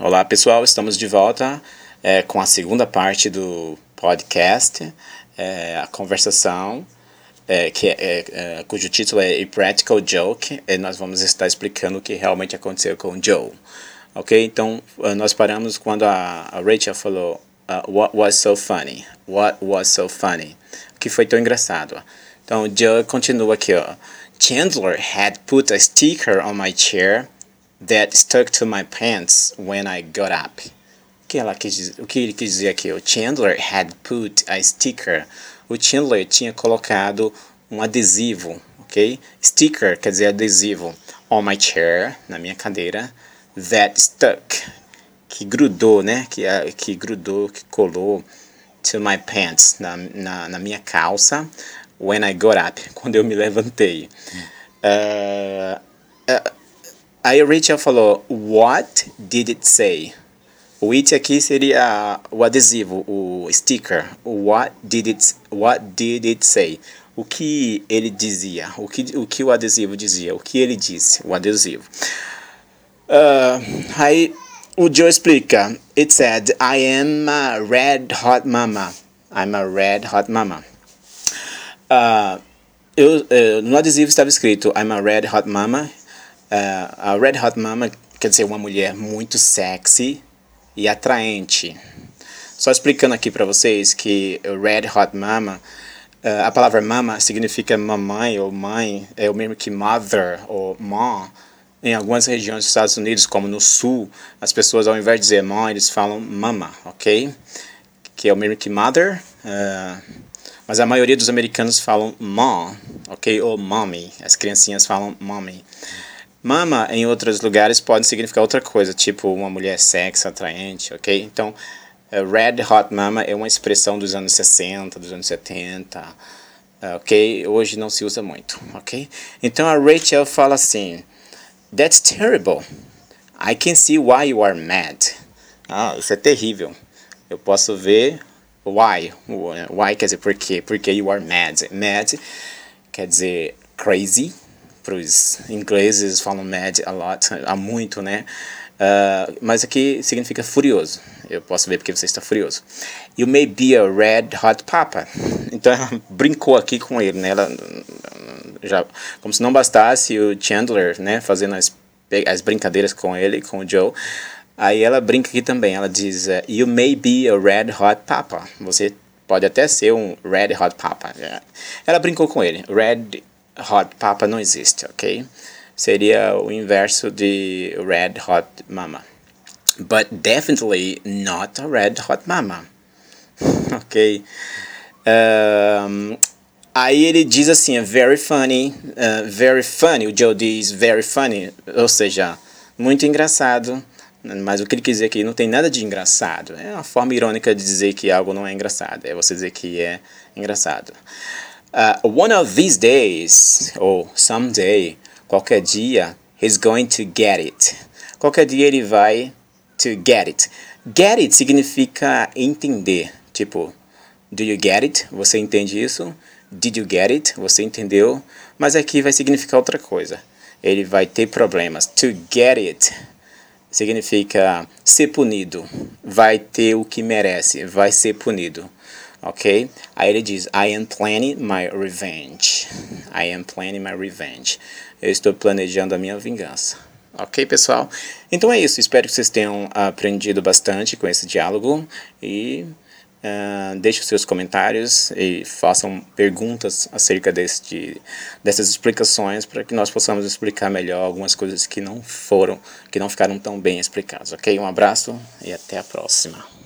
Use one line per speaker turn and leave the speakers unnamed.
Olá pessoal, estamos de volta é, com a segunda parte do podcast, é, a conversação, é, que é, é, cujo título é A Practical Joke, e nós vamos estar explicando o que realmente aconteceu com Joe. Ok? Então, nós paramos quando a, a Rachel falou uh, What was so funny? What was so funny? O que foi tão engraçado? Então, Joe continua aqui, ó. Chandler had put a sticker on my chair that stuck to my pants when I got up. O que, ela quis, o que ele quis dizer aqui? O Chandler had put a sticker. O Chandler tinha colocado um adesivo, ok? Sticker quer dizer adesivo. On my chair, na minha cadeira. That stuck, que grudou, né? Que, que grudou, que colou. To my pants, na, na, na minha calça. When I got up, quando eu me levantei. Uh, Aí Rachel falou, what did it say? O it aqui seria o adesivo, o sticker. What did it, what did it say? O que ele dizia, o que, o que o adesivo dizia, o que ele disse, o adesivo. Uh, aí o Joe explica. It said, I am a red hot mama. I'm a red hot mama. Uh, eu, uh, no adesivo estava escrito, I'm a red hot mama. Uh, a Red Hot Mama quer dizer uma mulher muito sexy e atraente. Só explicando aqui para vocês que Red Hot Mama, uh, a palavra mama significa mamãe ou mãe, é o mesmo que mother ou mom. Em algumas regiões dos Estados Unidos, como no sul, as pessoas ao invés de dizer mãe, eles falam mama, ok? Que é o mesmo que mother, uh, mas a maioria dos americanos falam mom, ok? Ou mommy, as criancinhas falam mommy. Mama, em outros lugares, pode significar outra coisa, tipo uma mulher sexy, atraente, ok? Então, uh, Red Hot Mama é uma expressão dos anos 60, dos anos 70, uh, ok? Hoje não se usa muito, ok? Então a Rachel fala assim: That's terrible. I can see why you are mad. Ah, isso é terrível. Eu posso ver why. Why quer dizer por quê? Porque you are mad. Mad quer dizer crazy para os ingleses falam mad a lot, há muito, né? Uh, mas aqui significa furioso. Eu posso ver porque você está furioso. You may be a red hot papa. Então ela brincou aqui com ele, né? Ela, já, como se não bastasse o Chandler, né? Fazendo as, as brincadeiras com ele, com o Joe. Aí ela brinca aqui também. Ela diz: uh, You may be a red hot papa. Você pode até ser um red hot papa. Ela brincou com ele. Red Hot Papa não existe, ok? Seria o inverso de Red Hot Mama. But definitely not a Red Hot Mama. ok? Um, aí ele diz assim, é very funny, uh, very funny, o Joe diz very funny, ou seja, muito engraçado, mas o que ele quer dizer aqui não tem nada de engraçado. É uma forma irônica de dizer que algo não é engraçado, é você dizer que é engraçado. Uh, one of these days, ou someday, qualquer dia, he's going to get it. Qualquer dia ele vai to get it. Get it significa entender. Tipo, do you get it? Você entende isso? Did you get it? Você entendeu? Mas aqui vai significar outra coisa. Ele vai ter problemas. To get it significa ser punido. Vai ter o que merece. Vai ser punido ok? Aí ele diz, I am planning my revenge. I am planning my revenge. Eu estou planejando a minha vingança. Ok, pessoal? Então é isso. Espero que vocês tenham aprendido bastante com esse diálogo e uh, deixem seus comentários e façam perguntas acerca desse, dessas explicações para que nós possamos explicar melhor algumas coisas que não foram, que não ficaram tão bem explicadas. Ok? Um abraço e até a próxima.